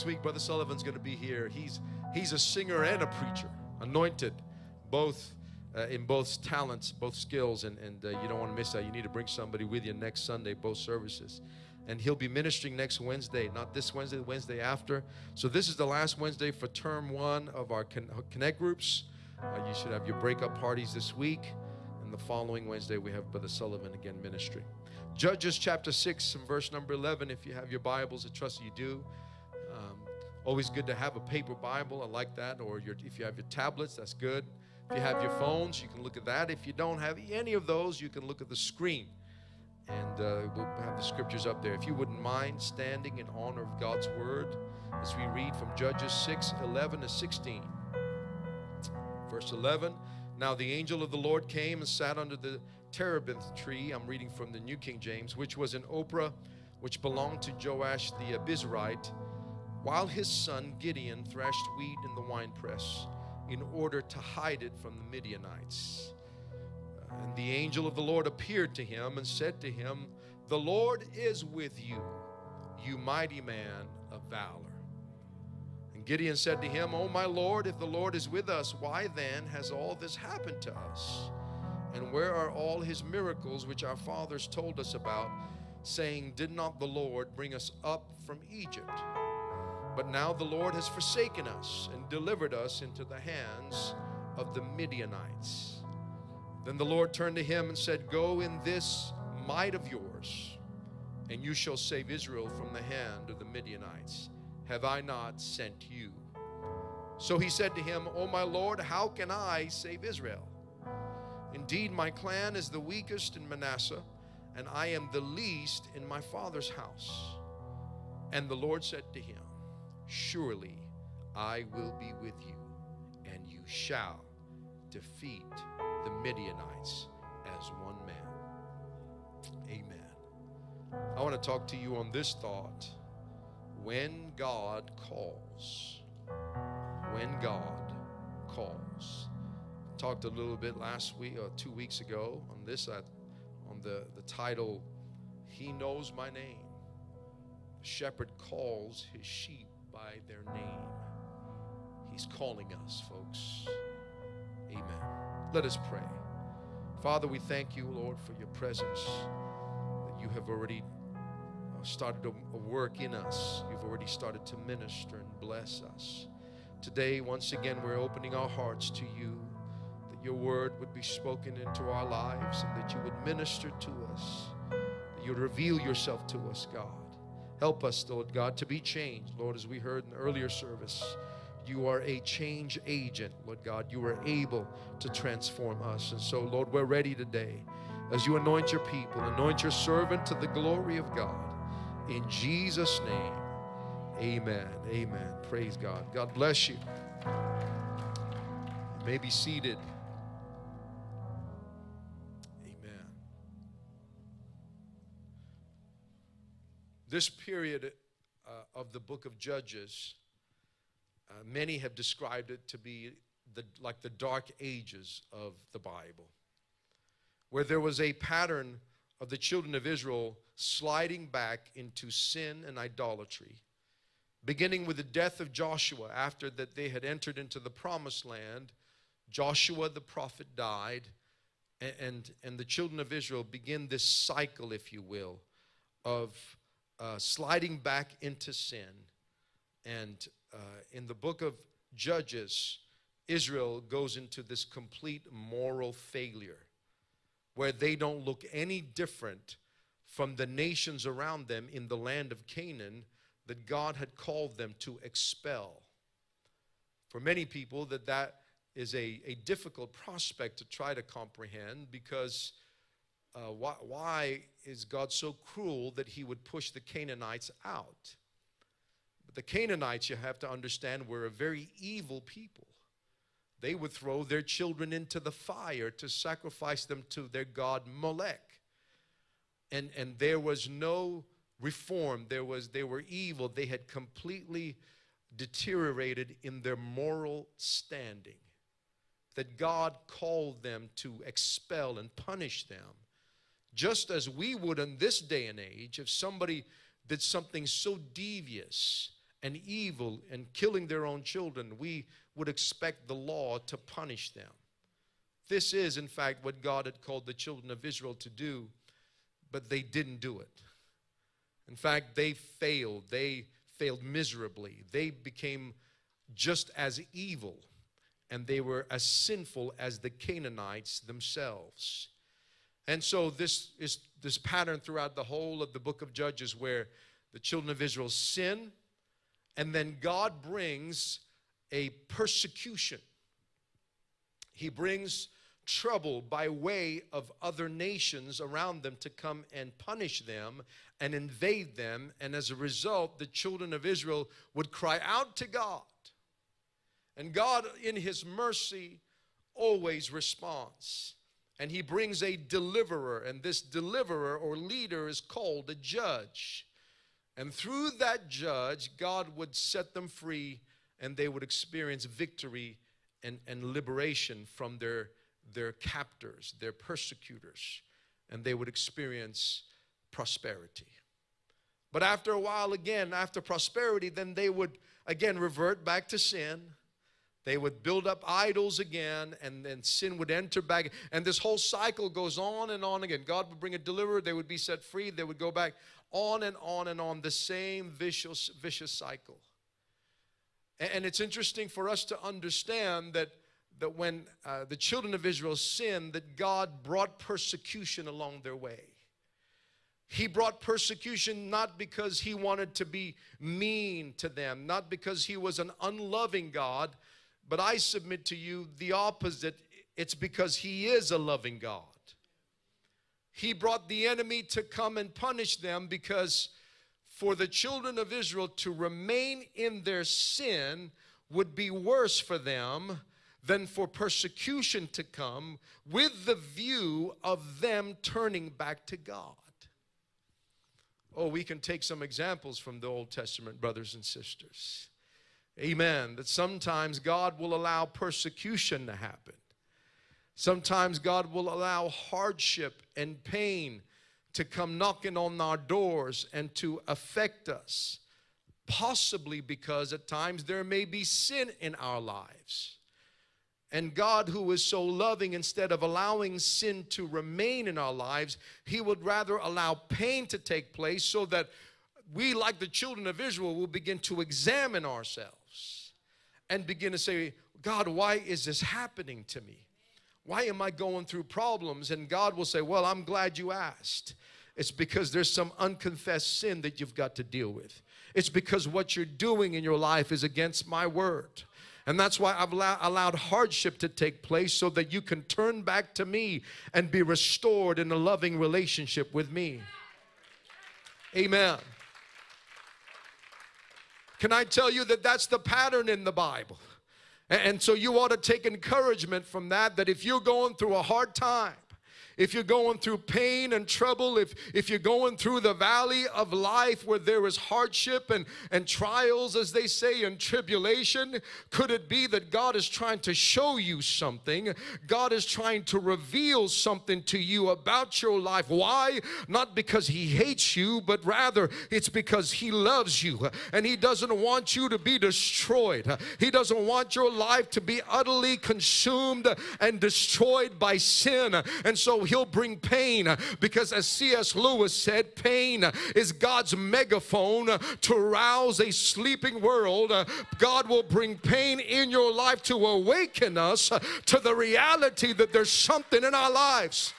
Next week, Brother Sullivan's going to be here. He's he's a singer and a preacher, anointed, both uh, in both talents, both skills, and and uh, you don't want to miss that. You need to bring somebody with you next Sunday, both services, and he'll be ministering next Wednesday, not this Wednesday, the Wednesday after. So this is the last Wednesday for term one of our connect groups. Uh, you should have your breakup parties this week, and the following Wednesday we have Brother Sullivan again ministering. Judges chapter six and verse number eleven. If you have your Bibles, I trust you do. Always good to have a paper Bible. I like that. Or your, if you have your tablets, that's good. If you have your phones, you can look at that. If you don't have any of those, you can look at the screen. And uh, we'll have the scriptures up there. If you wouldn't mind standing in honor of God's word as we read from Judges 6 11 to 16. Verse 11 Now the angel of the Lord came and sat under the terebinth tree. I'm reading from the New King James, which was in Ophrah, which belonged to Joash the Abiezrite while his son Gideon threshed wheat in the winepress in order to hide it from the Midianites. Uh, and the angel of the Lord appeared to him and said to him, The Lord is with you, you mighty man of valor. And Gideon said to him, O my Lord, if the Lord is with us, why then has all this happened to us? And where are all his miracles which our fathers told us about, saying, Did not the Lord bring us up from Egypt? But now the Lord has forsaken us and delivered us into the hands of the Midianites. Then the Lord turned to him and said, Go in this might of yours, and you shall save Israel from the hand of the Midianites. Have I not sent you? So he said to him, O my Lord, how can I save Israel? Indeed, my clan is the weakest in Manasseh, and I am the least in my father's house. And the Lord said to him, Surely I will be with you, and you shall defeat the Midianites as one man. Amen. I want to talk to you on this thought when God calls. When God calls. Talked a little bit last week or two weeks ago on this uh, on the, the title He Knows My Name. The shepherd calls his sheep by their name. He's calling us, folks. Amen. Let us pray. Father, we thank you, Lord, for your presence, that you have already uh, started a work in us. You've already started to minister and bless us. Today, once again, we're opening our hearts to you, that your word would be spoken into our lives and that you would minister to us, that you'd reveal yourself to us, God. Help us, Lord God, to be changed. Lord, as we heard in the earlier service, you are a change agent, Lord God. You are able to transform us. And so, Lord, we're ready today as you anoint your people, anoint your servant to the glory of God. In Jesus' name, amen. Amen. Praise God. God bless you. You may be seated. This period uh, of the book of Judges, uh, many have described it to be the, like the dark ages of the Bible, where there was a pattern of the children of Israel sliding back into sin and idolatry, beginning with the death of Joshua after that they had entered into the promised land. Joshua the prophet died, and, and, and the children of Israel begin this cycle, if you will, of uh, sliding back into sin. And uh, in the book of Judges, Israel goes into this complete moral failure where they don't look any different from the nations around them in the land of Canaan that God had called them to expel. For many people, that that is a, a difficult prospect to try to comprehend because uh, why, why is God so cruel that he would push the Canaanites out? But the Canaanites, you have to understand, were a very evil people. They would throw their children into the fire to sacrifice them to their god Molech. And, and there was no reform. There was, they were evil. They had completely deteriorated in their moral standing. That God called them to expel and punish them. Just as we would in this day and age, if somebody did something so devious and evil and killing their own children, we would expect the law to punish them. This is, in fact, what God had called the children of Israel to do, but they didn't do it. In fact, they failed. They failed miserably. They became just as evil and they were as sinful as the Canaanites themselves. And so this is this pattern throughout the whole of the book of Judges where the children of Israel sin and then God brings a persecution. He brings trouble by way of other nations around them to come and punish them and invade them. And as a result, the children of Israel would cry out to God. And God, in His mercy, always responds. And He brings a deliverer, and this deliverer or leader is called a judge. And through that judge, God would set them free and they would experience victory and, and liberation from their, their captors, their persecutors, and they would experience prosperity. But after a while, again, after prosperity, then they would again revert back to sin. They would build up idols again, and then sin would enter back. And this whole cycle goes on and on again. God would bring a deliverer, they would be set free, they would go back on and on and on, the same vicious, vicious cycle. And it's interesting for us to understand that, that when uh, the children of Israel sinned, that God brought persecution along their way. He brought persecution not because he wanted to be mean to them, not because he was an unloving God, but I submit to you the opposite. It's because he is a loving God. He brought the enemy to come and punish them because for the children of Israel to remain in their sin would be worse for them than for persecution to come with the view of them turning back to God. Oh, we can take some examples from the Old Testament, brothers and sisters. Amen. That sometimes God will allow persecution to happen. Sometimes God will allow hardship and pain to come knocking on our doors and to affect us. Possibly because at times there may be sin in our lives. And God, who is so loving, instead of allowing sin to remain in our lives, He would rather allow pain to take place so that we, like the children of Israel, will begin to examine ourselves and begin to say, God, why is this happening to me? Why am I going through problems? And God will say, Well, I'm glad you asked. It's because there's some unconfessed sin that you've got to deal with. It's because what you're doing in your life is against my word. And that's why I've allowed hardship to take place so that you can turn back to me and be restored in a loving relationship with me. Amen. Can I tell you that that's the pattern in the Bible? And so you ought to take encouragement from that, that if you're going through a hard time, if you're going through pain and trouble, if, if you're going through the valley of life where there is hardship and, and trials, as they say, and tribulation, could it be that God is trying to show you something? God is trying to reveal something to you about your life. Why? Not because He hates you, but rather it's because He loves you and He doesn't want you to be destroyed. He doesn't want your life to be utterly consumed and destroyed by sin. And so he'll bring pain because, as C.S. Lewis said, pain is God's megaphone to rouse a sleeping world. God will bring pain in your life to awaken us to the reality that there's something in our lives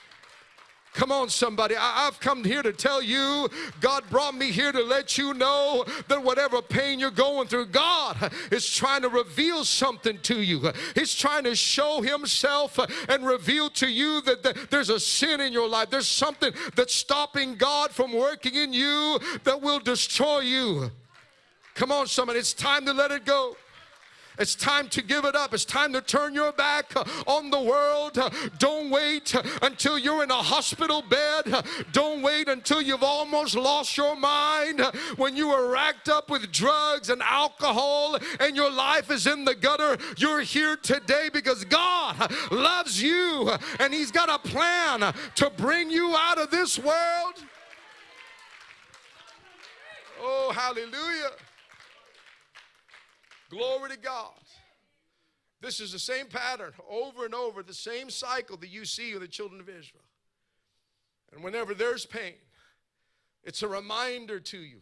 Come on, somebody. I, have come here to tell you, God brought me here to let you know that whatever pain you're going through, God is trying to reveal something to you. He's trying to show Himself and reveal to you that, that there's a sin in your life. There's something that's stopping God from working in you that will destroy you. Come on, somebody. It's time to let it go. It's time to give it up. It's time to turn your back on the world. Don't wait until you're in a hospital bed. Don't wait until you've almost lost your mind. When you are racked up with drugs and alcohol and your life is in the gutter, you're here today because God loves you and He's got a plan to bring you out of this world. Oh, hallelujah. Glory to God. This is the same pattern over and over, the same cycle that you see with the children of Israel. And whenever there's pain, it's a reminder to you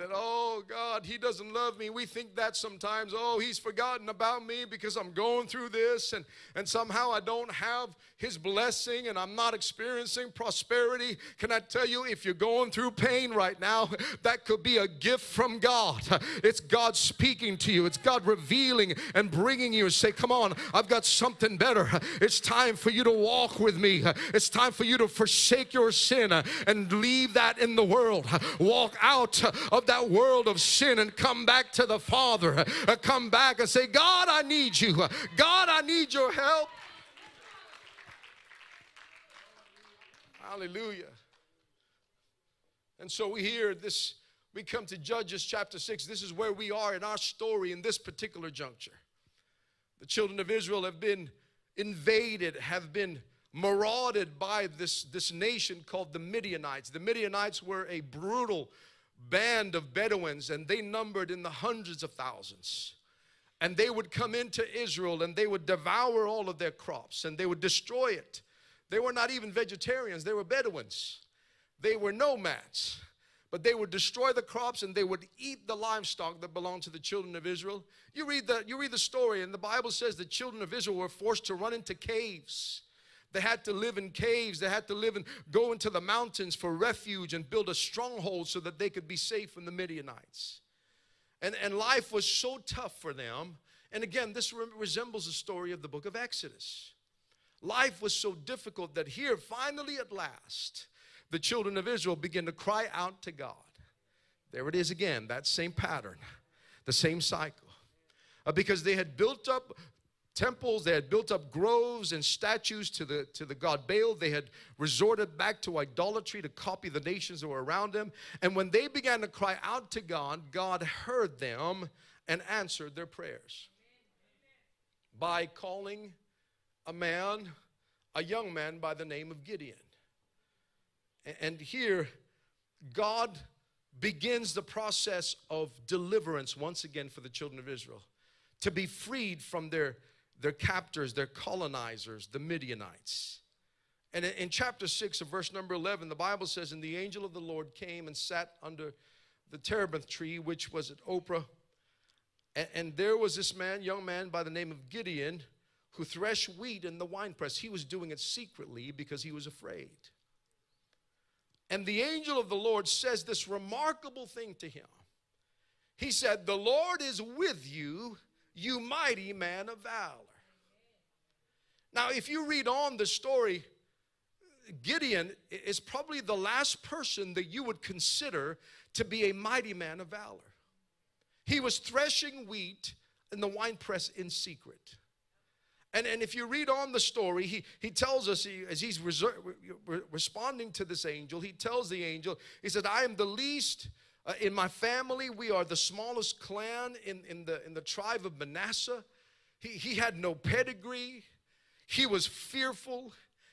that, oh God, He doesn't love me. We think that sometimes, oh, He's forgotten about me because I'm going through this and, and somehow I don't have His blessing and I'm not experiencing prosperity. Can I tell you, if you're going through pain right now, that could be a gift from God. It's God speaking to you, it's God revealing and bringing you say, Come on, I've got something better. It's time for you to walk with me. It's time for you to forsake your sin and leave that in the world. Walk out of that world of sin and come back to the Father. Uh, come back and say, God, I need you. God, I need your help. Hallelujah. And so we hear this, we come to Judges chapter 6. This is where we are in our story in this particular juncture. The children of Israel have been invaded, have been marauded by this, this nation called the Midianites. The Midianites were a brutal band of Bedouins, and they numbered in the hundreds of thousands. And they would come into Israel and they would devour all of their crops and they would destroy it. They were not even vegetarians, they were Bedouins. They were nomads, but they would destroy the crops and they would eat the livestock that belonged to the children of Israel. You read the, you read the story, and the Bible says the children of Israel were forced to run into caves they had to live in caves. They had to live and go into the mountains for refuge and build a stronghold so that they could be safe from the Midianites. And, and life was so tough for them. And again, this re- resembles the story of the book of Exodus. Life was so difficult that here, finally at last, the children of Israel begin to cry out to God. There it is again, that same pattern, the same cycle. Uh, because they had built up temples they had built up groves and statues to the to the god baal. They had resorted back to idolatry to copy the nations that were around them. And when they began to cry out to god god heard them and answered their prayers. By calling a man a young man by the name of gideon. And here god begins the process of deliverance once again for the children of israel. To be freed from their their captors, their colonizers, the Midianites. And in, chapter 6 of verse number 11, the Bible says, And the angel of the Lord came and sat under the terebinth tree, which was at Ophrah. And, and there was this man, young man by the name of Gideon, who threshed wheat in the winepress. He was doing it secretly because he was afraid. And the angel of the Lord says this remarkable thing to him. He said, The Lord is with you, you mighty man of valor. Now, if you read on the story, Gideon is probably the last person that you would consider to be a mighty man of valor. He was threshing wheat in the winepress in secret. And, and if you read on the story, he, he tells us, he, as he's re- responding to this angel, he tells the angel, he said, I am the least uh, in my family. We are the smallest clan in, in, the, in the tribe of Manasseh. He, he had no pedigree. He was fearful.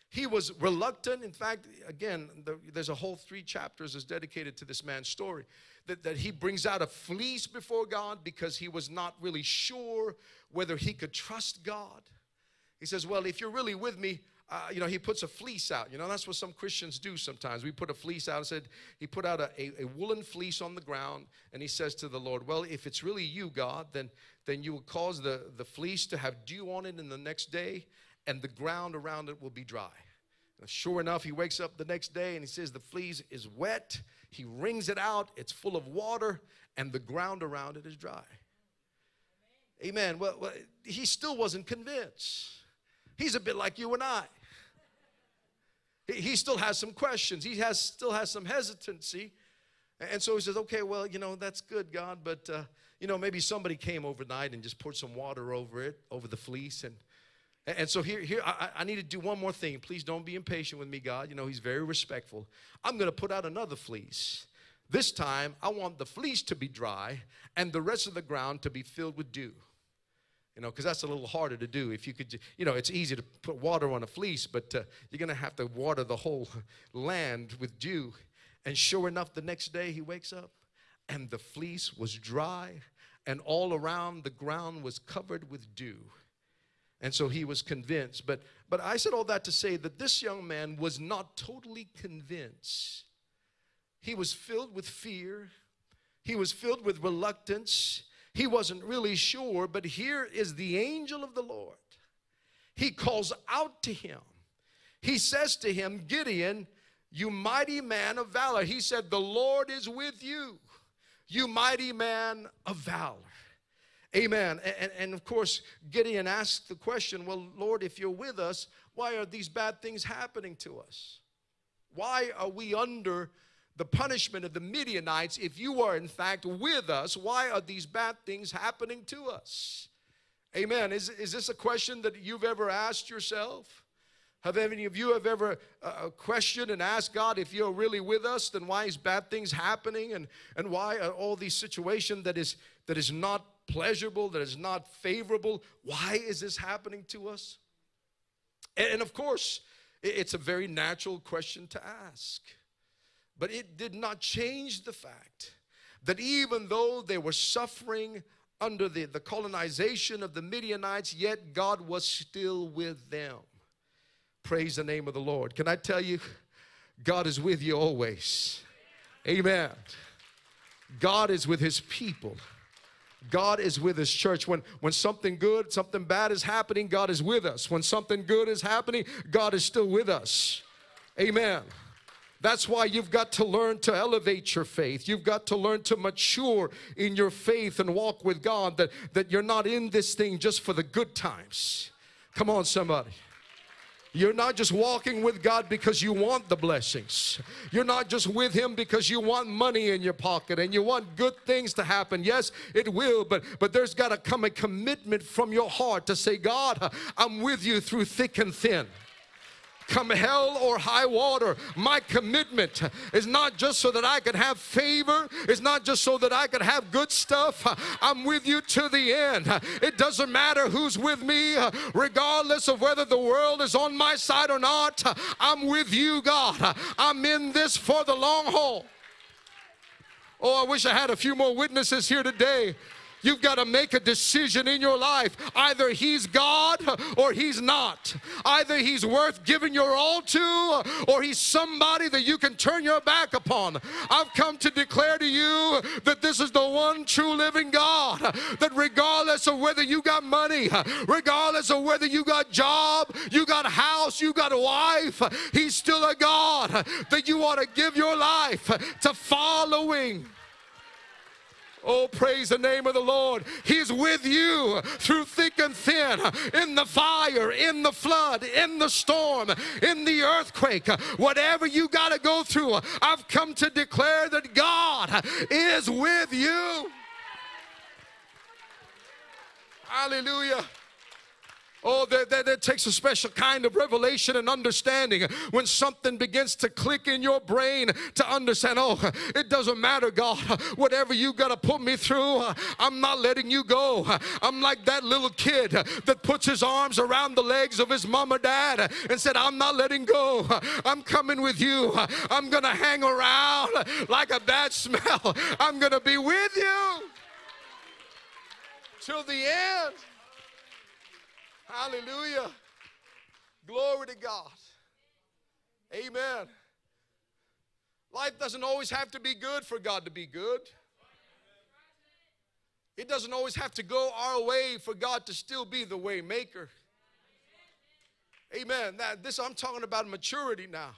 He was reluctant. In fact, again, the, there's a whole three chapters is dedicated to this man's story. That, that he brings out a fleece before God because he was not really sure whether he could trust God. He says, Well, if you're really with me, uh, you know, he puts a fleece out. You know, that's what some Christians do sometimes. We put a fleece out and said, he put out a, a, a, woolen fleece on the ground and he says to the Lord, well, if it's really you, God, then, then you will cause the, the fleece to have dew on it in the next day and the ground around it will be dry. Sure enough, he wakes up the next day and he says the fleece is wet. He wrings it out, it's full of water, and the ground around it is dry. Amen. Well, well, he still wasn't convinced. He's a bit like you and I. He, he still has some questions. He has still has some hesitancy. And so he says, okay, well, you know, that's good, God, but, uh, you know, maybe somebody came overnight and just poured some water over it, over the fleece. And, and so here, here I, I need to do one more thing. Please don't be impatient with me, God. You know, he's very respectful. I'm going to put out another fleece. This time, I want the fleece to be dry and the rest of the ground to be filled with dew. You know, because that's a little harder to do. If you could, you know, it's easy to put water on a fleece, but uh, you're going to have to water the whole land with dew. And sure enough, the next day he wakes up and the fleece was dry and all around the ground was covered with dew. And so he was convinced. But, but I said all that to say that this young man was not totally convinced. He was filled with fear, he was filled with reluctance. He wasn't really sure, but here is the angel of the Lord. He calls out to him. He says to him, Gideon, you mighty man of valor. He said, The Lord is with you, you mighty man of valor. Amen. And, and, of course, Gideon asked the question, Well, Lord, if you're with us, why are these bad things happening to us? Why are we under the punishment of the Midianites if you are, in fact, with us? Why are these bad things happening to us? Amen. Is, is this a question that you've ever asked yourself? Have any of you have ever uh, uh, questioned and asked God if you're really with us, then why is bad things happening and, and why are all these situations that is that is not pleasurable, that is not favorable, why is this happening to us? And, and of course, it's a very natural question to ask. But it did not change the fact that even though they were suffering under the, the colonization of the Midianites, yet God was still with them. Praise the name of the Lord. Can I tell you, God is with you always. Amen. God is with his people. God is with his church. When, when something good, something bad is happening, God is with us. When something good is happening, God is still with us. Amen. That's why you've got to learn to elevate your faith. You've got to learn to mature in your faith and walk with God, that, that you're not in this thing just for the good times. Come on, somebody. You're not just walking with God because you want the blessings. You're not just with Him because you want money in your pocket and you want good things to happen. Yes, it will, but, but there's got to come a commitment from your heart to say, God, I'm with you through thick and thin come hell or high water. My commitment is not just so that I can have favor, it's not just so that I can have good stuff. I'm with you to the end. It doesn't matter who's with me, regardless of whether the world is on my side or not. I'm with you, God. I'm in this for the long haul. Oh, I wish I had a few more witnesses here today You've got to make a decision in your life. Either He's God or He's not. Either He's worth giving your all to or He's somebody that you can turn your back upon. I've come to declare to you that this is the one true living God. That regardless of whether you got money, regardless of whether you got job, you got a house, you got a wife, He's still a God that you want to give your life to following. Oh, praise the name of the Lord. He's with you through thick and thin, in the fire, in the flood, in the storm, in the earthquake. Whatever you got to go through, I've come to declare that God is with you. Hallelujah. Oh, that, that, that, takes a special kind of revelation and understanding when something begins to click in your brain to understand, oh, it doesn't matter, God, whatever you got to put me through, I'm not letting you go. I'm like that little kid that puts his arms around the legs of his mom or dad and said, I'm not letting go. I'm coming with you. I'm going to hang around like a bad smell. I'm going to be with you till the end. Hallelujah. Glory to God. Amen. Life doesn't always have to be good for God to be good. It doesn't always have to go our way for God to still be the way maker. Amen. That, this I'm talking about maturity now.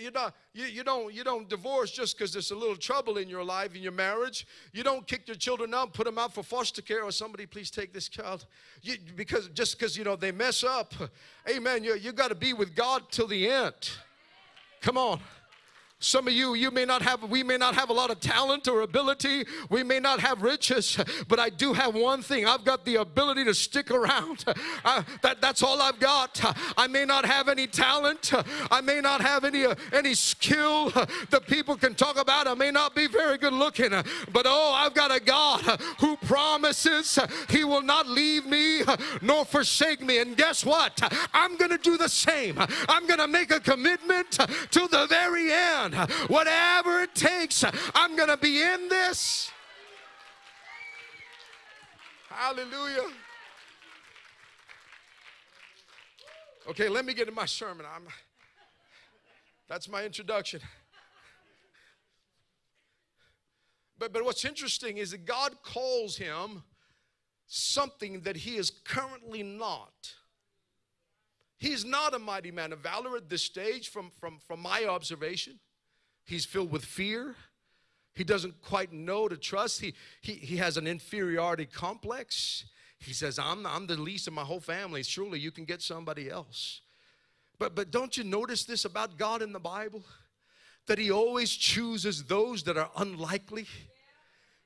You're not, you, you, don't, you don't divorce just because there's a little trouble in your life, in your marriage. You don't kick your children out, put them out for foster care, or somebody please take this child. You, because just because you know they mess up, amen. You, you got to be with God till the end. Come on. Some of you, you may not have, we may not have a lot of talent or ability. We may not have riches, but I do have one thing. I've got the ability to stick around. Uh, that, that's all I've got. I may not have any talent. I may not have any, uh, any skill that people can talk about. I may not be very good looking, but oh, I've got a God who promises he will not leave me nor forsake me. And guess what? I'm going to do the same. I'm going to make a commitment to the very end. Whatever it takes, I'm going to be in this. Hallelujah. Okay, let me get to my sermon. I'm, that's my introduction. But, but what's interesting is that God calls him something that he is currently not. He's not a mighty man of valor at this stage, from, from, from my observation. He's filled with fear. He doesn't quite know to trust. He, he, he has an inferiority complex. He says, I'm, I'm the least of my whole family. Surely you can get somebody else. But, but don't you notice this about God in the Bible? That He always chooses those that are unlikely.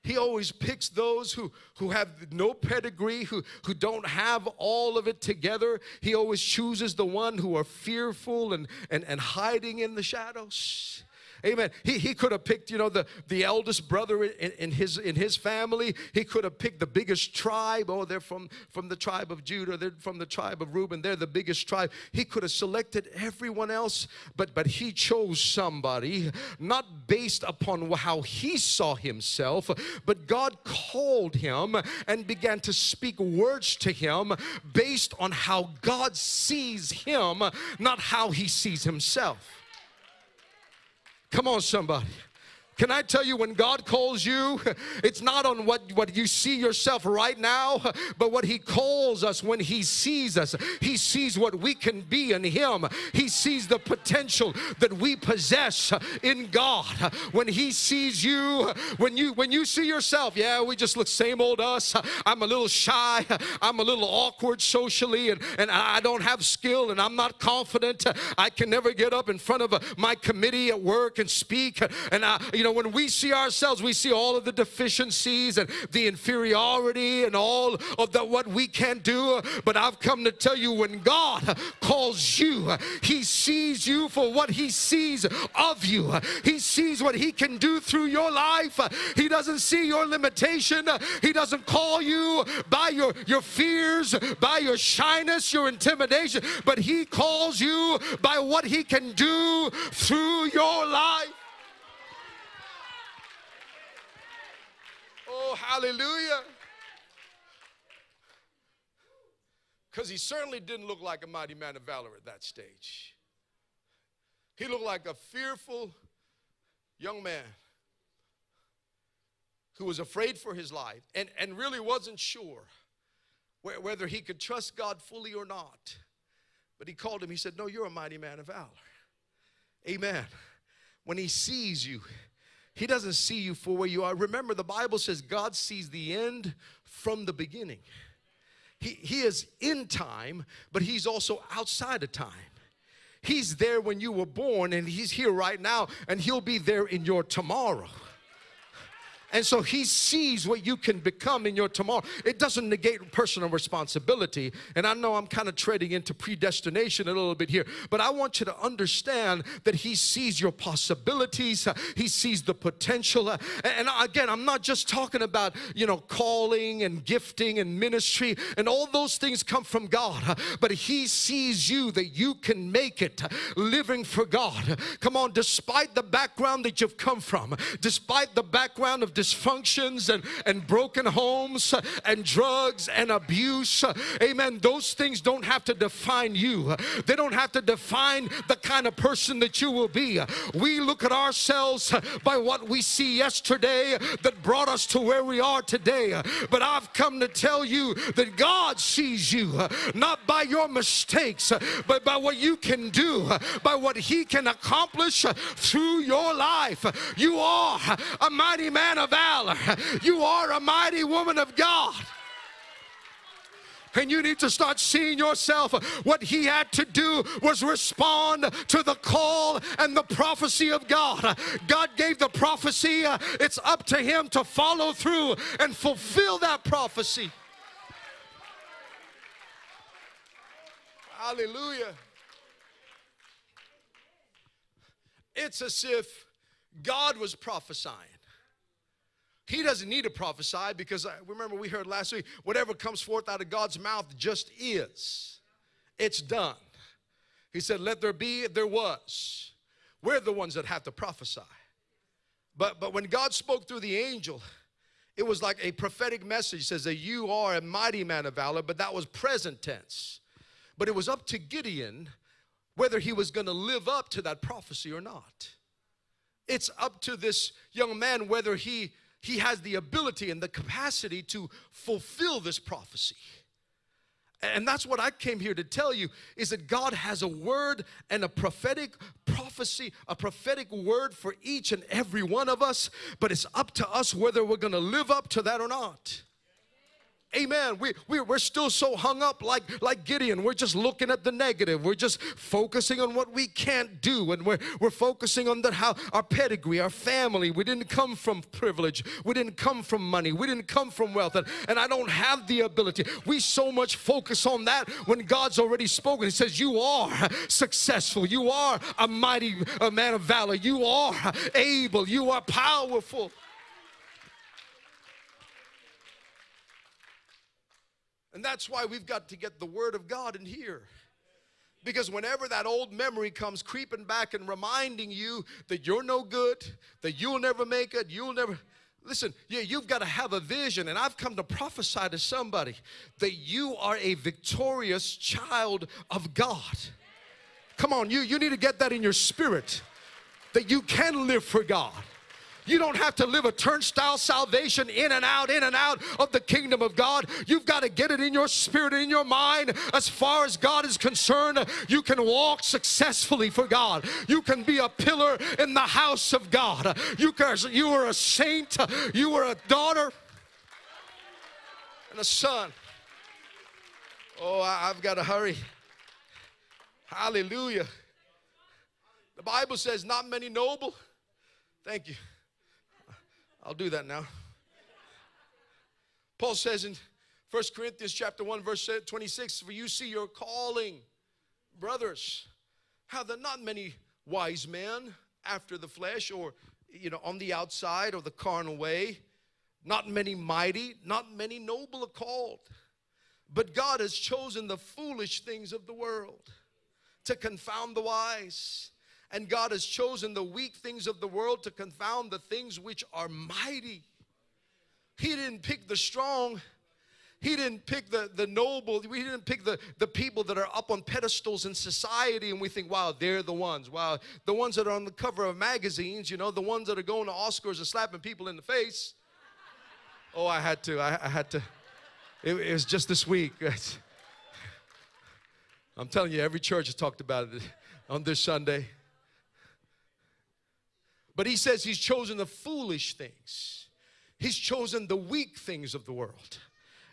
He always picks those who, who have no pedigree, who, who don't have all of it together. He always chooses the one who are fearful and, and, and hiding in the shadows. Amen. He, he could have picked, you know, the, the eldest brother in, in, his, in his family. He could have picked the biggest tribe. Oh, they're from, from the tribe of Judah. They're from the tribe of Reuben. They're the biggest tribe. He could have selected everyone else, but, but he chose somebody not based upon how he saw himself, but God called him and began to speak words to him based on how God sees him, not how he sees himself. Come on, somebody. Can I tell you when God calls you, it's not on what, what you see yourself right now, but what He calls us when He sees us. He sees what we can be in Him. He sees the potential that we possess in God. When He sees you, when you when you see yourself, yeah, we just look same old us. I'm a little shy, I'm a little awkward socially, and, and I don't have skill and I'm not confident. I can never get up in front of my committee at work and speak. And I, you know, when we see ourselves, we see all of the deficiencies and the inferiority and all of the what we can't do. But I've come to tell you when God calls you, He sees you for what He sees of you. He sees what He can do through your life. He doesn't see your limitation. He doesn't call you by your, your fears, by your shyness, your intimidation, but He calls you by what He can do through your life. Oh, hallelujah. Because he certainly didn't look like a mighty man of valor at that stage. He looked like a fearful young man who was afraid for his life and, and really wasn't sure whether he could trust God fully or not. But he called him, he said, No, you're a mighty man of valor. Amen. When he sees you, he doesn't see you for where you are. Remember, the Bible says God sees the end from the beginning. He, he is in time, but He's also outside of time. He's there when you were born, and He's here right now, and He'll be there in your tomorrow. And so he sees what you can become in your tomorrow. It doesn't negate personal responsibility. And I know I'm kind of treading into predestination a little bit here, but I want you to understand that he sees your possibilities, he sees the potential. And again, I'm not just talking about, you know, calling and gifting and ministry, and all those things come from God, but he sees you that you can make it living for God. Come on, despite the background that you've come from, despite the background of dysfunctions and, and broken homes and drugs and abuse. Amen. Those things don't have to define you, they don't have to define the kind of person that you will be. We look at ourselves by what we see yesterday that brought us to where we are today. But I've come to tell you that God sees you not by your mistakes, but by what you can do, by what He can accomplish through your life. You are a mighty man of valor. You are a mighty woman of God. And you need to start seeing yourself. What he had to do was respond to the call and the prophecy of God. God gave the prophecy. It's up to him to follow through and fulfill that prophecy. Hallelujah. It's as if God was prophesying. He doesn't need to prophesy because I, uh, remember we heard last week whatever comes forth out of God's mouth just is. It's done. He said, Let there be, there was. We're the ones that have to prophesy. But, but when God spoke through the angel, it was like a prophetic message says that you are a mighty man of valor, but that was present tense. But it was up to Gideon whether he was going to live up to that prophecy or not. It's up to this young man whether he he has the ability and the capacity to fulfill this prophecy. And that's what I came here to tell you is that God has a word and a prophetic prophecy, a prophetic word for each and every one of us, but it's up to us whether we're going to live up to that or not. Amen. We, we, we're still so hung up like, like Gideon. We're just looking at the negative. We're just focusing on what we can't do. And we're, we're focusing on the, how our pedigree, our family. We didn't come from privilege. We didn't come from money. We didn't come from wealth. And, and I don't have the ability. We so much focus on that when God's already spoken. He says, You are successful. You are a mighty a man of valor. You are able. You are powerful. And that's why we've got to get the Word of God in here. Because whenever that old memory comes creeping back and reminding you that you're no good, that you'll never make it, you'll never. Listen, yeah, you've got to have a vision, and I've come to prophesy to somebody that you are a victorious child of God. Come on, you, you need to get that in your spirit that you can live for God. You don't have to live a turnstile salvation in and out, in and out of the kingdom of God. You've got to get it in your spirit, in your mind. As far as God is concerned, you can walk successfully for God. You can be a pillar in the house of God. You, can, you are a saint, you are a daughter and a son. Oh, I've got to hurry. Hallelujah. The Bible says, not many noble. Thank you. I'll do that now. Paul says in 1 Corinthians chapter 1 verse 26 for you see your calling brothers. How there not many wise men after the flesh or you know on the outside or the carnal way not many mighty not many noble are called. But God has chosen the foolish things of the world to confound the wise and God has chosen the weak things of the world to confound the things which are mighty. He didn't pick the strong. He didn't pick the, the noble. We didn't pick the, the people that are up on pedestals in society and we think, wow, they're the ones. Wow, the ones that are on the cover of magazines, you know, the ones that are going to Oscars and slapping people in the face. Oh, I had to. I, I had to. It, it was just this week. I'm telling you, every church has talked about it on this Sunday. But he says he's chosen the foolish things, he's chosen the weak things of the world.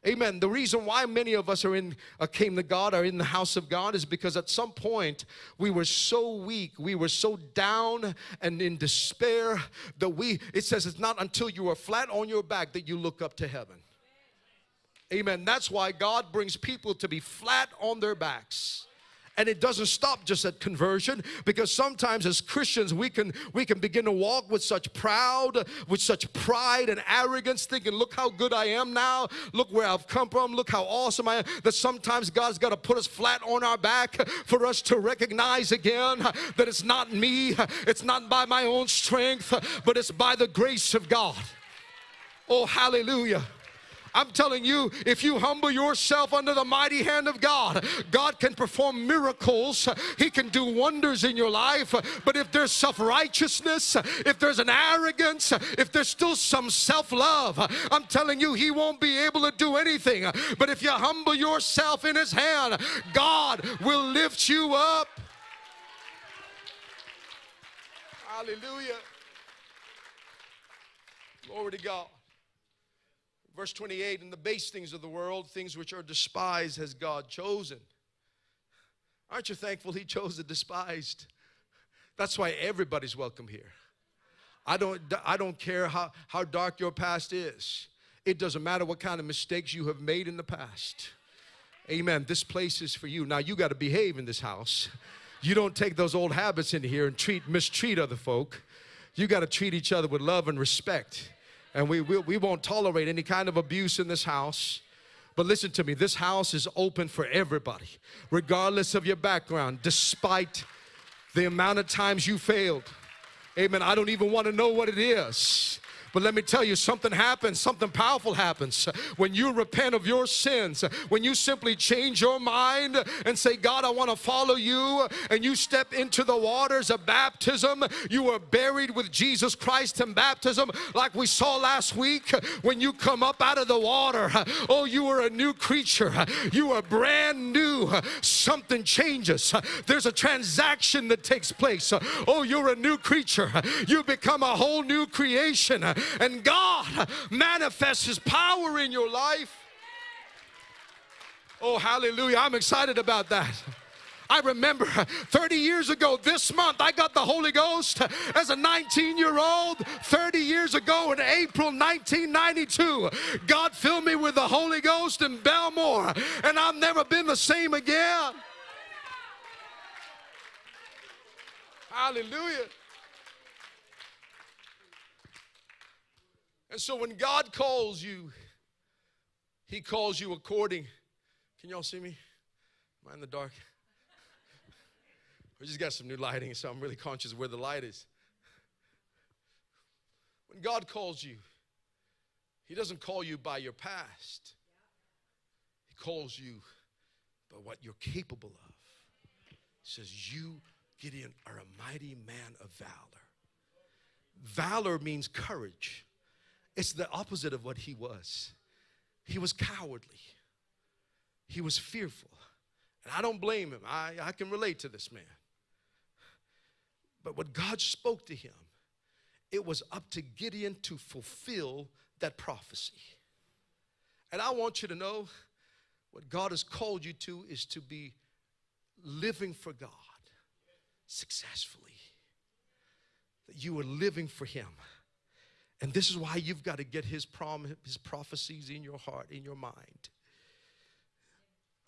Amen. The reason why many of us are in uh, came to God are in the house of God is because at some point we were so weak, we were so down and in despair that we it says it's not until you are flat on your back that you look up to heaven. Amen. That's why God brings people to be flat on their backs and it doesn't stop just at conversion because sometimes as christians we can we can begin to walk with such proud with such pride and arrogance thinking look how good i am now. Look where i've come from. Look how awesome i am. That sometimes god's got to put us flat on our back for us to recognize again that it's not me it's not by my own strength but it's by the grace of god. Oh hallelujah I'm telling you, if you humble yourself under the mighty hand of God, God can perform miracles. He can do wonders in your life. But if there's self righteousness, if there's an arrogance, if there's still some self love, I'm telling you, He won't be able to do anything. But if you humble yourself in His hand, God will lift you up. Hallelujah. Glory to God. Verse 28 And the base things of the world, things which are despised, has God chosen. Aren't you thankful He chose the despised? That's why everybody's welcome here. I don't, I don't care how, how dark your past is. It doesn't matter what kind of mistakes you have made in the past. Amen. This place is for you. Now you got to behave in this house. You don't take those old habits in here and treat mistreat other folk. You got to treat each other with love and respect. And we, we, we won't tolerate any kind of abuse in this house. But listen to me, this house is open for everybody, regardless of your background, despite the amount of times you failed. Amen. I don't even want to know what it is. But let me tell you, something happens, something powerful happens when you repent of your sins, when you simply change your mind and say, God, I want to follow you, and you step into the waters of baptism. You are buried with Jesus Christ in baptism, like we saw last week. When you come up out of the water, oh, you are a new creature. You are brand new. Something changes. There's a transaction that takes place. Oh, you're a new creature. You become a whole new creation and God manifests His power in your life. Oh, hallelujah. I'm excited about that. I remember 30 years ago this month, I got the Holy Ghost as a 19 year old. 30 years ago in April 1992, God filled me with the Holy Ghost in Belmore, and I've never been the same again. Hallelujah. And so when God calls you, He calls you according. Can y'all see me? Am I in the dark? We just got some new lighting, so I'm really conscious of where the light is. When God calls you, He doesn't call you by your past, He calls you by what you're capable of. He says, You, Gideon, are a mighty man of valor. Valor means courage. It's the opposite of what he was. He was cowardly, he was fearful. And I don't blame him, I, I can relate to this man. But when God spoke to him, it was up to Gideon to fulfill that prophecy. And I want you to know what God has called you to is to be living for God successfully. That you are living for Him. And this is why you've got to get his, prom- his prophecies in your heart, in your mind.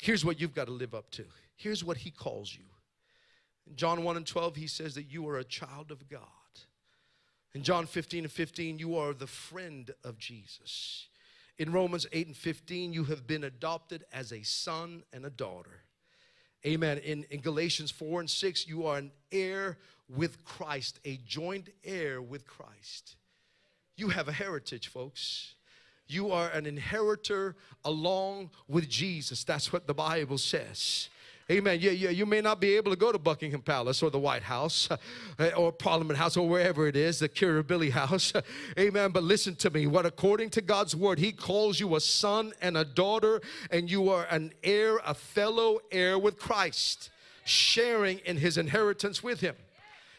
Here's what you've got to live up to. Here's what he calls you. In John 1 and 12, he says that you are a child of God. In John 15 and 15, you are the friend of Jesus. In Romans 8 and 15, you have been adopted as a son and a daughter. Amen. In, in Galatians 4 and 6, you are an heir with Christ, a joint heir with Christ. You have a heritage, folks. You are an inheritor along with Jesus. That's what the Bible says. Amen. Yeah, yeah. You may not be able to go to Buckingham Palace or the White House eh, or Parliament House or wherever it is, the Kirribilli House. Amen. But listen to me. What according to God's word, He calls you a son and a daughter, and you are an heir, a fellow heir with Christ, sharing in His inheritance with Him.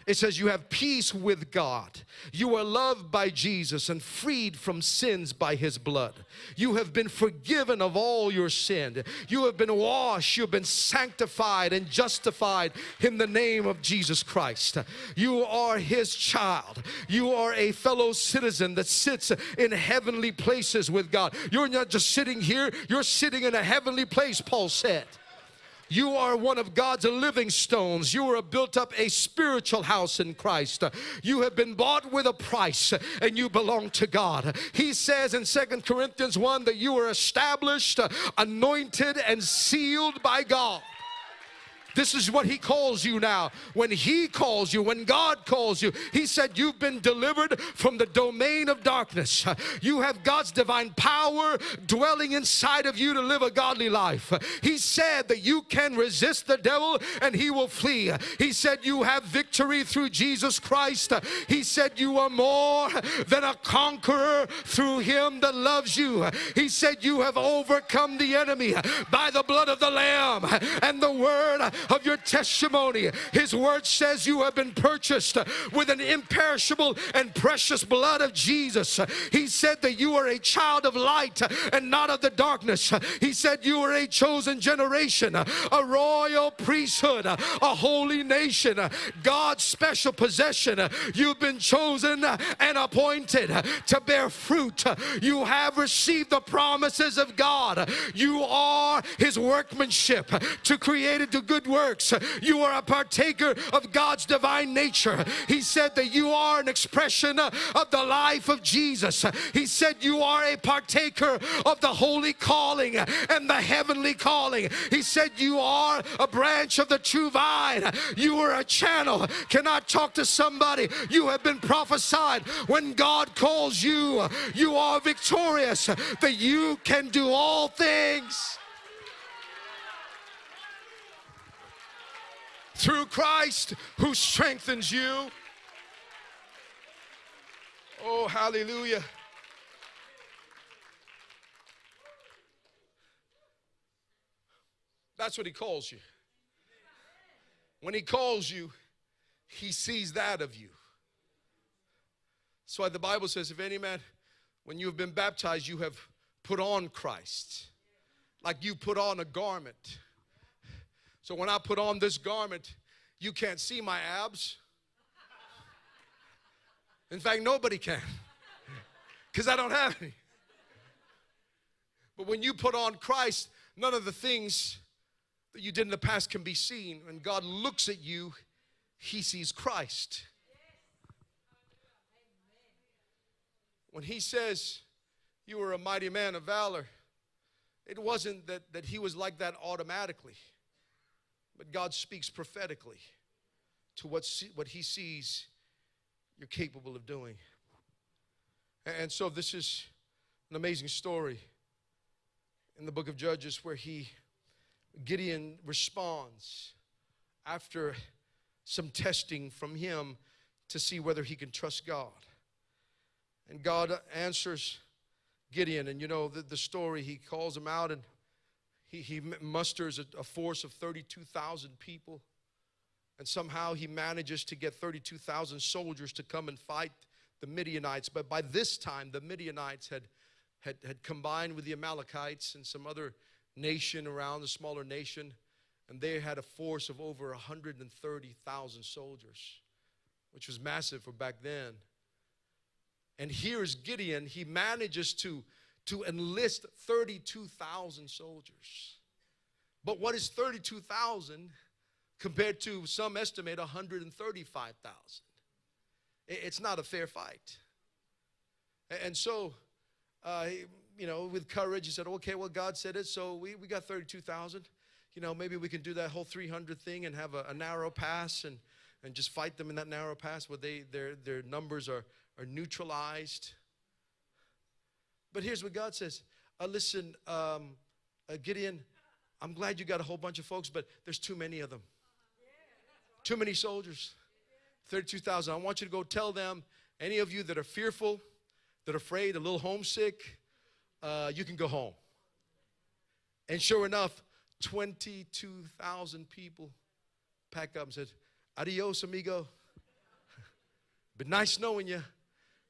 It says you have peace with God. You are loved by Jesus and freed from sins by his blood. You have been forgiven of all your sin. You have been washed, you've been sanctified and justified in the name of Jesus Christ. You are his child. You are a fellow citizen that sits in heavenly places with God. You're not just sitting here, you're sitting in a heavenly place, Paul said. You are one of God's living stones. You are built up a spiritual house in Christ. You have been bought with a price and you belong to God. He says in Second Corinthians 1 that you are established, anointed, and sealed by God. This is what He calls you now. When He calls you, when God calls you, He said, You've been delivered from the domain of darkness. You have God's divine power dwelling inside of you to live a godly life. He said that you can resist the devil and he will flee. He said, You have victory through Jesus Christ. He said, You are more than a conqueror through Him that loves you. He said, You have overcome the enemy by the blood of the Lamb and the word of your testimony. His word says you have been purchased with an imperishable and precious blood of Jesus. He said that you are a child of light and not of the darkness. He said you are a chosen generation, a royal priesthood, a holy nation, God's special possession. You've been chosen and appointed to bear fruit. You have received the promises of God. You are His workmanship to create to good works. You are a partaker of God's divine nature. He said that you are an expression of the life of Jesus. He said you are a partaker of the holy calling and the heavenly calling. He said you are a branch of the true vine. You are a channel. Can I talk to somebody? You have been prophesied. When God calls you, you are victorious, that you can do all things. Through Christ who strengthens you. Oh, hallelujah. That's what he calls you. When he calls you, he sees that of you. That's why the Bible says, if any man, when you have been baptized, you have put on Christ. Like you put on a garment. So when I put on this garment, you can't see my abs. In fact, nobody can. Because I don't have any. But when you put on Christ, none of the things that you did in the past can be seen. When God looks at you, he sees Christ. When he says, You were a mighty man of valor, it wasn't that, that he was like that automatically, but God speaks prophetically to what, see, what he sees you're capable of doing. And so, this is an amazing story in the book of Judges where he, Gideon responds after some testing from him to see whether he can trust God. And God answers Gideon, and you know the, the story, he calls him out and he, he musters a, a force of 32,000 people. And somehow he manages to get 32,000 soldiers to come and fight the Midianites. But by this time, the Midianites had, had, had combined with the Amalekites and some other nation around, a smaller nation and they had a force of over 130,000 soldiers, which was massive for back then. And here's Gideon, he manages to, to enlist 32,000 soldiers. But what is 32,000 compared to some estimate 135,000? It's not a fair fight. And so, uh, you know, with courage, he said, okay, well, God said it, so we, we got 32,000 you know, maybe we can do that whole 300 thing and have a, a narrow pass and, and just fight them in that narrow pass where they, their, their numbers are, are neutralized. But here's what God says uh, Listen, um, uh, Gideon, I'm glad you got a whole bunch of folks, but there's too many of them. Too many soldiers. 32,000. I want you to go tell them, any of you that are fearful, that are afraid, a little homesick, uh, you can go home. And sure enough, 22,000 people packed up and said, Adios, amigo. Been nice knowing you.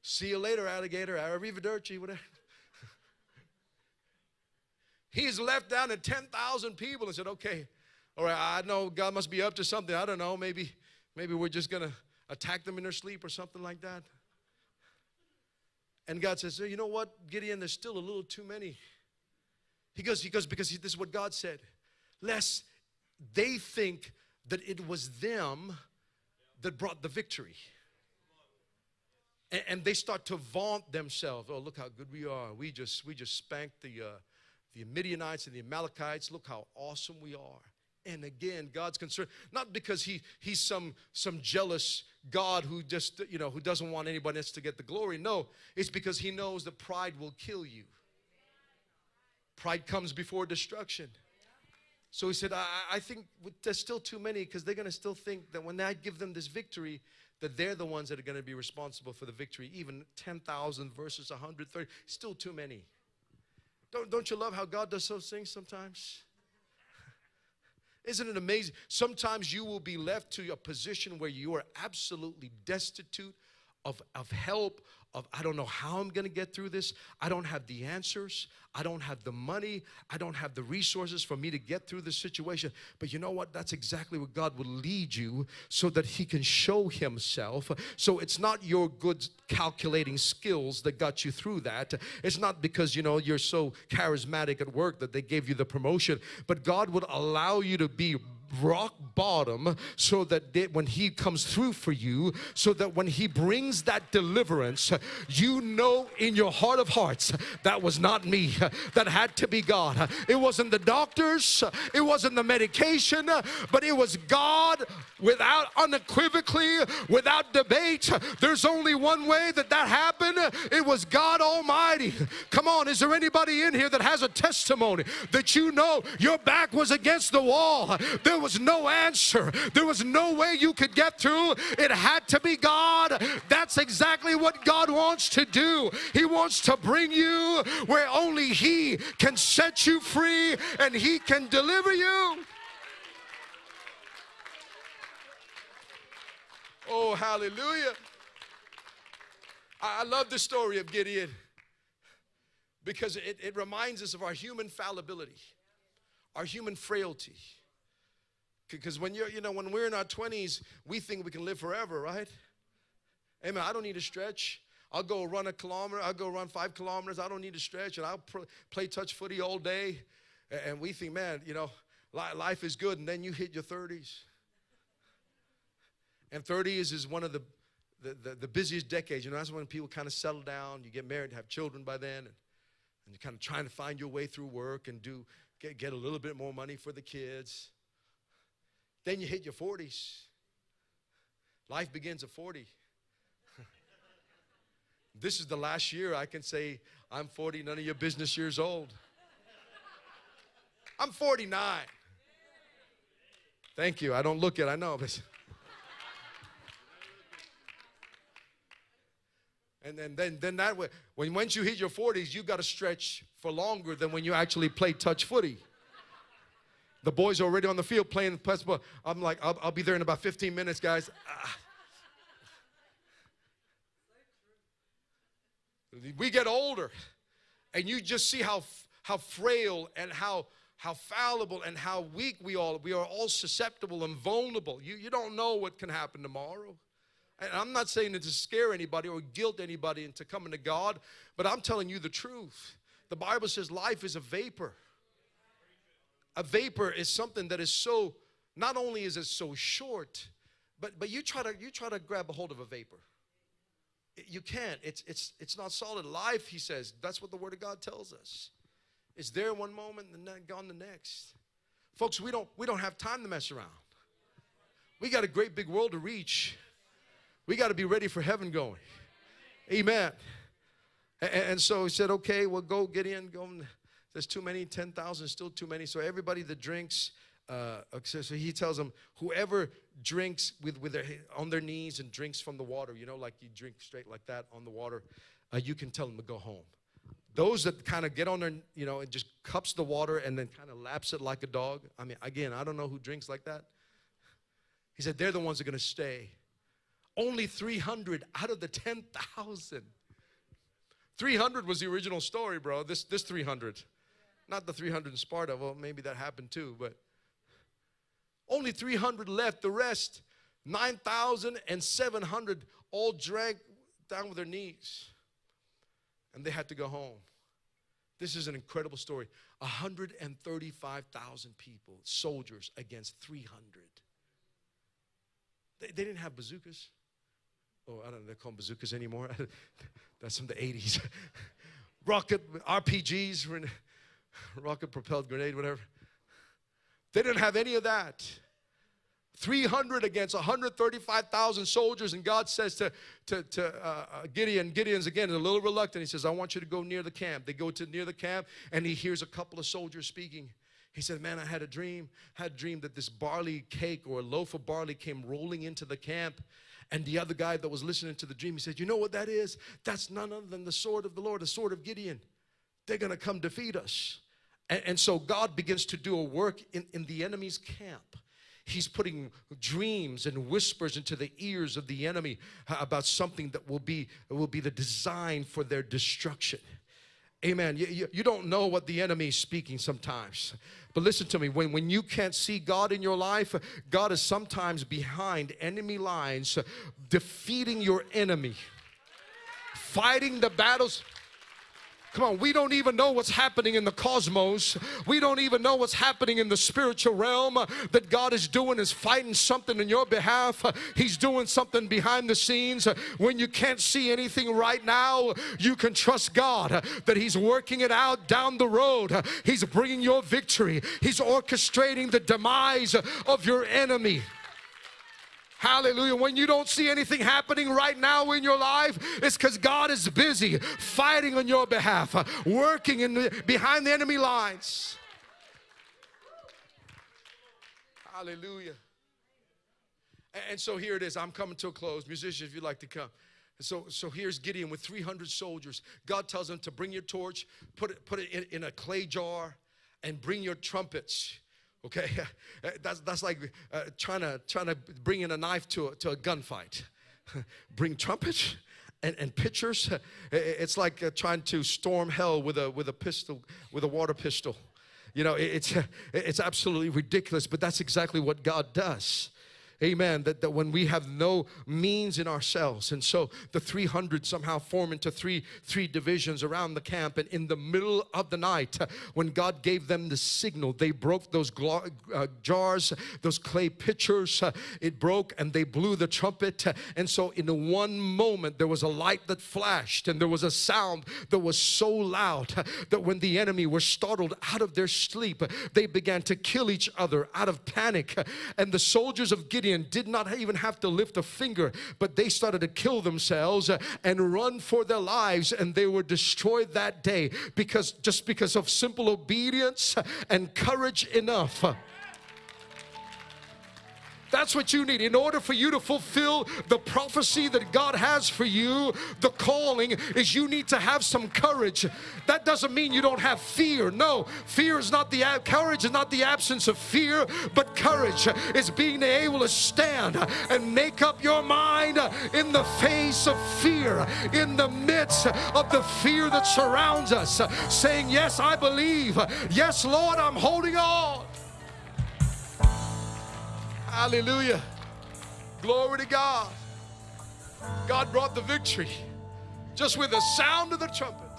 See you later, alligator. Arrivederci, whatever. He's left down to 10,000 people and said, okay, all right, I know God must be up to something. I don't know. Maybe, maybe we're just going to attack them in their sleep or something like that. And God says, you know what, Gideon, there's still a little too many. He goes, he goes because this is what God said lest they think that it was them that brought the victory. And, and they start to vaunt themselves. Oh, look how good we are. We just we just spanked the uh, the Midianites and the Amalekites. Look how awesome we are. And again, God's concerned not because he he's some some jealous God who just you know who doesn't want anybody else to get the glory. No, it's because he knows that pride will kill you. Pride comes before destruction. So he said, I, I think there's still too many because they're going to still think that when I give them this victory, that they're the ones that are going to be responsible for the victory. Even 10,000 versus 130, still too many. Don't, don't you love how God does those things sometimes? Isn't it amazing? Sometimes you will be left to a position where you are absolutely destitute of, of help, of I don't know how I'm gonna get through this. I don't have the answers. I don't have the money. I don't have the resources for me to get through this situation. But you know what? That's exactly what God will lead you so that He can show Himself. So it's not your good calculating skills that got you through that. It's not because you know you're so charismatic at work that they gave you the promotion, but God would allow you to be rock bottom so that they, when he comes through for you so that when he brings that deliverance you know in your heart of hearts that was not me that had to be God. It wasn't the doctors it wasn't the medication but it was God without unequivocally without debate. There's only one way that that happened. It was God Almighty. Come on is there anybody in here that has a testimony that you know your back was against the wall? There was no answer. There was no way you could get through. It had to be God. That's exactly what God wants to do. He wants to bring you where only He can set you free and He can deliver you. Oh, hallelujah. I love the story of Gideon because it, it reminds us of our human fallibility, our human frailty. Because when you're, you know, when we're in our 20s, we think we can live forever, right? Amen. I don't need to stretch. I'll go run a kilometer. I'll go run five kilometers. I don't need to stretch. And I'll play touch footy all day. And we think, man, you know, life is good. And then you hit your 30s. And 30s is one of the, the, the, the busiest decades. You know, that's when people kind of settle down. You get married, have children by then. And, and you're kind of trying to find your way through work and do get, get a little bit more money for the kids. Then you hit your 40s. Life begins at 40. this is the last year I can say, I'm 40, none of your business years old. I'm 49. Thank you. I don't look it, I know. But and then, then, then that way, when once you hit your 40s, you got to stretch for longer than when you actually play touch footy. The boys are already on the field playing the basketball. I'm like, I'll, I'll be there in about 15 minutes, guys. Ah. We get older, and you just see how how frail and how how fallible and how weak we all we are all susceptible and vulnerable. You you don't know what can happen tomorrow. And I'm not saying it to scare anybody or guilt anybody into coming to God, but I'm telling you the truth. The Bible says life is a vapor a vapor is something that is so not only is it so short but but you try to you try to grab a hold of a vapor. You can't. It's it's it's not solid. Life he says that's what the word of god tells us. It's there one moment and then gone the next. Folks we don't we don't have time to mess around. We got a great big world to reach. We got to be ready for heaven going. Amen. And, and so he said okay well go get in go there's too many, 10,000 still too many. So everybody that drinks, uh, so he tells them, whoever drinks with, with their, on their knees and drinks from the water, you know, like you drink straight like that on the water, uh, you can tell them to go home. Those that kind of get on their, you know, and just cups the water and then kind of laps it like a dog. I mean, again, I don't know who drinks like that. He said, they're the ones that are going to stay. Only 300 out of the 10,000. 300 was the original story, bro. This, this 300. Not the 300 in Sparta. Well, maybe that happened too, but only 300 left. The rest, 9,700, all drank down with their knees. And they had to go home. This is an incredible story. 135,000 people, soldiers, against 300. They, they didn't have bazookas. Oh, I don't know, they call them bazookas anymore. That's from the 80s. Rocket RPGs were in, rocket propelled grenade, whatever. They didn't have any of that. 300 against 135,000 soldiers, and God says to, to, to uh, uh, Gideon, Gideon's again a little reluctant. He says, I want you to go near the camp. They go to near the camp, and he hears a couple of soldiers speaking. He said, Man, I had a dream. I had a dream that this barley cake or a loaf of barley came rolling into the camp. And the other guy that was listening to the dream, he said, You know what that is? That's none other than the sword of the Lord, the sword of Gideon. They're going to come defeat us. And, and so God begins to do a work in, in the enemy's camp. He's putting dreams and whispers into the ears of the enemy uh, about something that will be, will be the design for their destruction. Amen. You, you, you, don't know what the enemy is speaking sometimes. But listen to me when, when you can't see God in your life, God is sometimes behind enemy lines, uh, defeating your enemy, fighting the battles. Come on, we don't even know what's happening in the cosmos. We don't even know what's happening in the spiritual realm that God is doing is fighting something in your behalf. He's doing something behind the scenes. When you can't see anything right now, you can trust God that He's working it out down the road. He's bringing your victory. He's orchestrating the demise of your enemy. Hallelujah. When you don't see anything happening right now in your life, it's because God is busy fighting on your behalf, uh, working in the, behind the enemy lines. Hallelujah. And so here it is. I'm coming to a close. Musicians, if you'd like to come. So, so here's Gideon with 300 soldiers. God tells him to bring your torch, put it, put it in, in a clay jar, and bring your trumpets. Okay, that's, that's like uh, trying, to, trying to bring in a knife to a, to a gunfight. bring trumpets and, and pitchers. It's like uh, trying to storm hell with a, with a pistol, with a water pistol. You know, it's, it's absolutely ridiculous, but that's exactly what God does. Amen. That, that when we have no means in ourselves. And so the 300 somehow form into three, three divisions around the camp. And in the middle of the night, when God gave them the signal, they broke those uh, jars, those clay pitchers. Uh, it broke and they blew the trumpet. And so in one moment, there was a light that flashed and there was a sound that was so loud that when the enemy were startled out of their sleep, they began to kill each other out of panic. And the soldiers of Gideon Gideon did not even have to lift a finger, but they started to kill themselves uh, and run for their lives, and they were destroyed that day because just because of simple obedience and courage enough. That's what you need. In order for you to fulfill the prophecy that God has for you, the calling is you need to have some courage. That doesn't mean you don't have fear. No, fear is not the courage is not the absence of fear, but courage is being able to stand and make up your mind in the face of fear, in the midst of the fear that surrounds us, saying, Yes, I believe. Yes, Lord, I'm holding on. Hallelujah. Glory to God. God brought the victory just with the sound of the trumpet.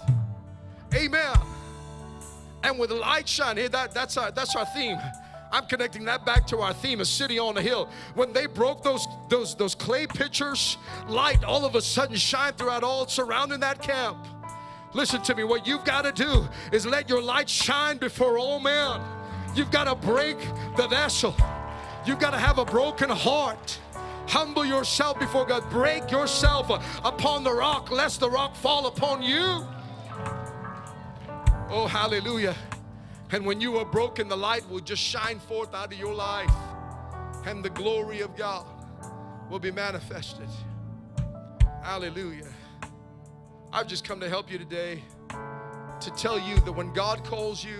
Amen. And with light shining, that, that's, our, that's our theme. I'm connecting that back to our theme, a city on a hill. When they broke those, those, those clay pitchers, light all of a sudden shine throughout all surrounding that camp. Listen to me, what you've got to do is let your light shine before all men. You've got to break the vessel. You've got to have a broken heart. Humble yourself before God. Break yourself upon the rock, lest the rock fall upon you. Oh, hallelujah. And when you are broken, the light will just shine forth out of your life, and the glory of God will be manifested. Hallelujah. I've just come to help you today to tell you that when God calls you,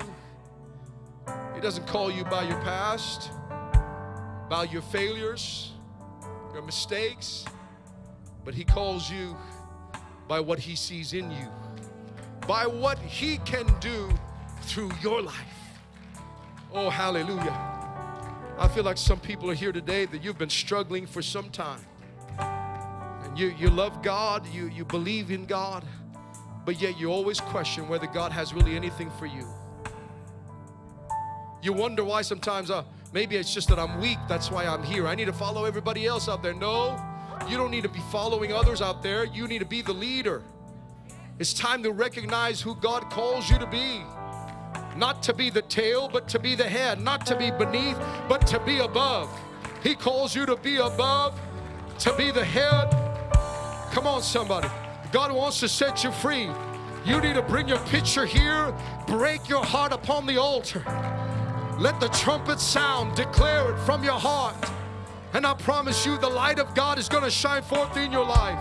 He doesn't call you by your past by your failures, your mistakes, but He calls you by what He sees in you, by what He can do through your life. Oh, hallelujah. I feel like some people are here today that you've been struggling for some time. And you, you love God, you, you believe in God, but yet you always question whether God has really anything for you. You wonder why sometimes, uh, maybe it's just that I'm weak, that's why I'm here. I need to follow everybody else out there. No, you don't need to be following others out there. You need to be the leader. It's time to recognize who God calls you to be. Not to be the tail, but to be the head. Not to be beneath, but to be above. He calls you to be above, to be the head. Come on, somebody. God wants to set you free. You need to bring your picture here, break your heart upon the altar. Let the trumpet sound, declare it from your heart. And I promise you, the light of God is going to shine forth in your life.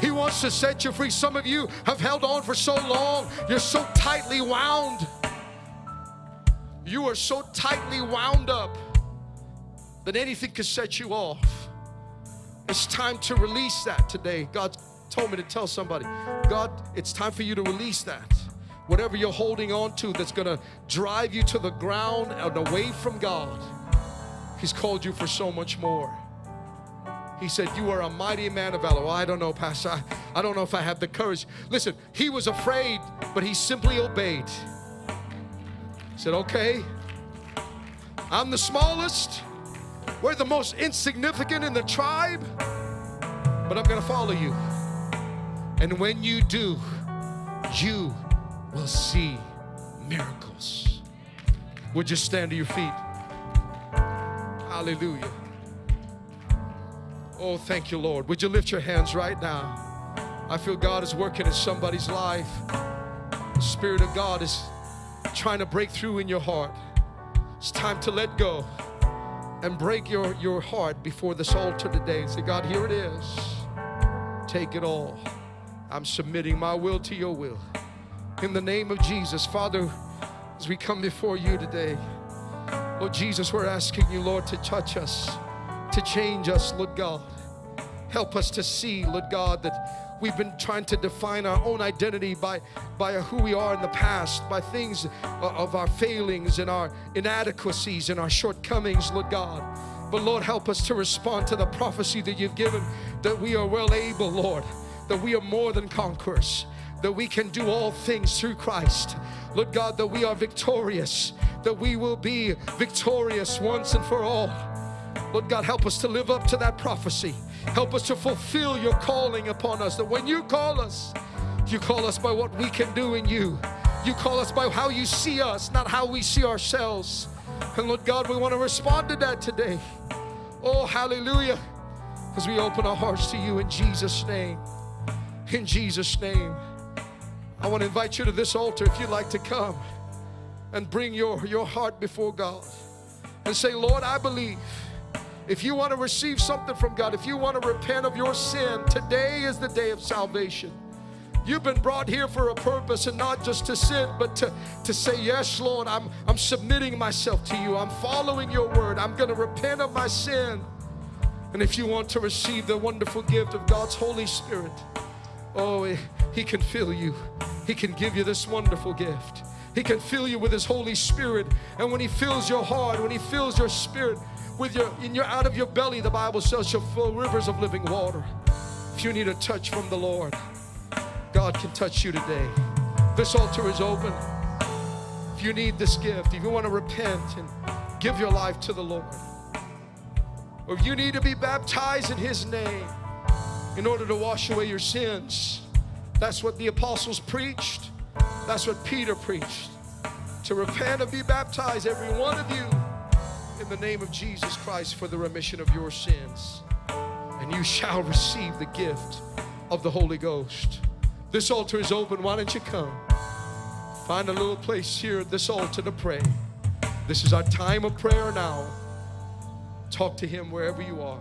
He wants to set you free. Some of you have held on for so long, you're so tightly wound. You are so tightly wound up that anything could set you off. It's time to release that today. God told me to tell somebody, God, it's time for you to release that. Whatever you're holding on to that's going to drive you to the ground and away from God, He's called you for so much more. He said, You are a mighty man of valor. Well, I don't know, Pastor. I, I don't know if I have the courage. Listen, he was afraid, but he simply obeyed. He said, Okay, I'm the smallest. We're the most insignificant in the tribe, but I'm going to follow you. And when you do, you will see miracles. Would you stand to your feet? Hallelujah. Oh, thank you, Lord. Would you lift your hands right now? I feel God is working in somebody's life. The Spirit of God is trying to break through in your heart. It's time to let go and break your, your heart before this altar today and say, God, here it is. Take it all. I'm submitting my will to your will. In the name of Jesus, Father, as we come before you today, Lord Jesus, we're asking you, Lord, to touch us, to change us, Lord God. Help us to see, Lord God, that we've been trying to define our own identity by, by who we are in the past, by things of our failings and our inadequacies and our shortcomings, Lord God. But Lord, help us to respond to the prophecy that you've given that we are well able, Lord, that we are more than conquerors, that we can do all things through Christ. Lord God, that we are victorious, that we will be victorious once and for all. Lord God, help us to live up to that prophecy. Help us to fulfill your calling upon us. That when you call us, you call us by what we can do in you. You call us by how you see us, not how we see ourselves. And Lord God, we want to respond to that today. Oh, hallelujah. As we open our hearts to you in Jesus' name. In Jesus' name. I want to invite you to this altar if you'd like to come and bring your, your heart before God and say, Lord, I believe. If you want to receive something from God, if you want to repent of your sin, today is the day of salvation. You've been brought here for a purpose and not just to sin, but to, to say, Yes, Lord, I'm, I'm submitting myself to you. I'm following your word. I'm going to repent of my sin. And if you want to receive the wonderful gift of God's Holy Spirit, oh, He can fill you. He can give you this wonderful gift. He can fill you with His Holy Spirit. And when He fills your heart, when He fills your spirit, with your in your out of your belly, the Bible says, shall flow rivers of living water. If you need a touch from the Lord, God can touch you today. This altar is open. If you need this gift, if you want to repent and give your life to the Lord, or if you need to be baptized in His name in order to wash away your sins, that's what the apostles preached. That's what Peter preached. To repent and be baptized, every one of you in the name of Jesus Christ for the remission of your sins. And you shall receive the gift of the Holy Ghost. This altar is open. Why don't you come? Find a little place here at this altar to pray. This is our time of prayer now. Talk to Him wherever you are.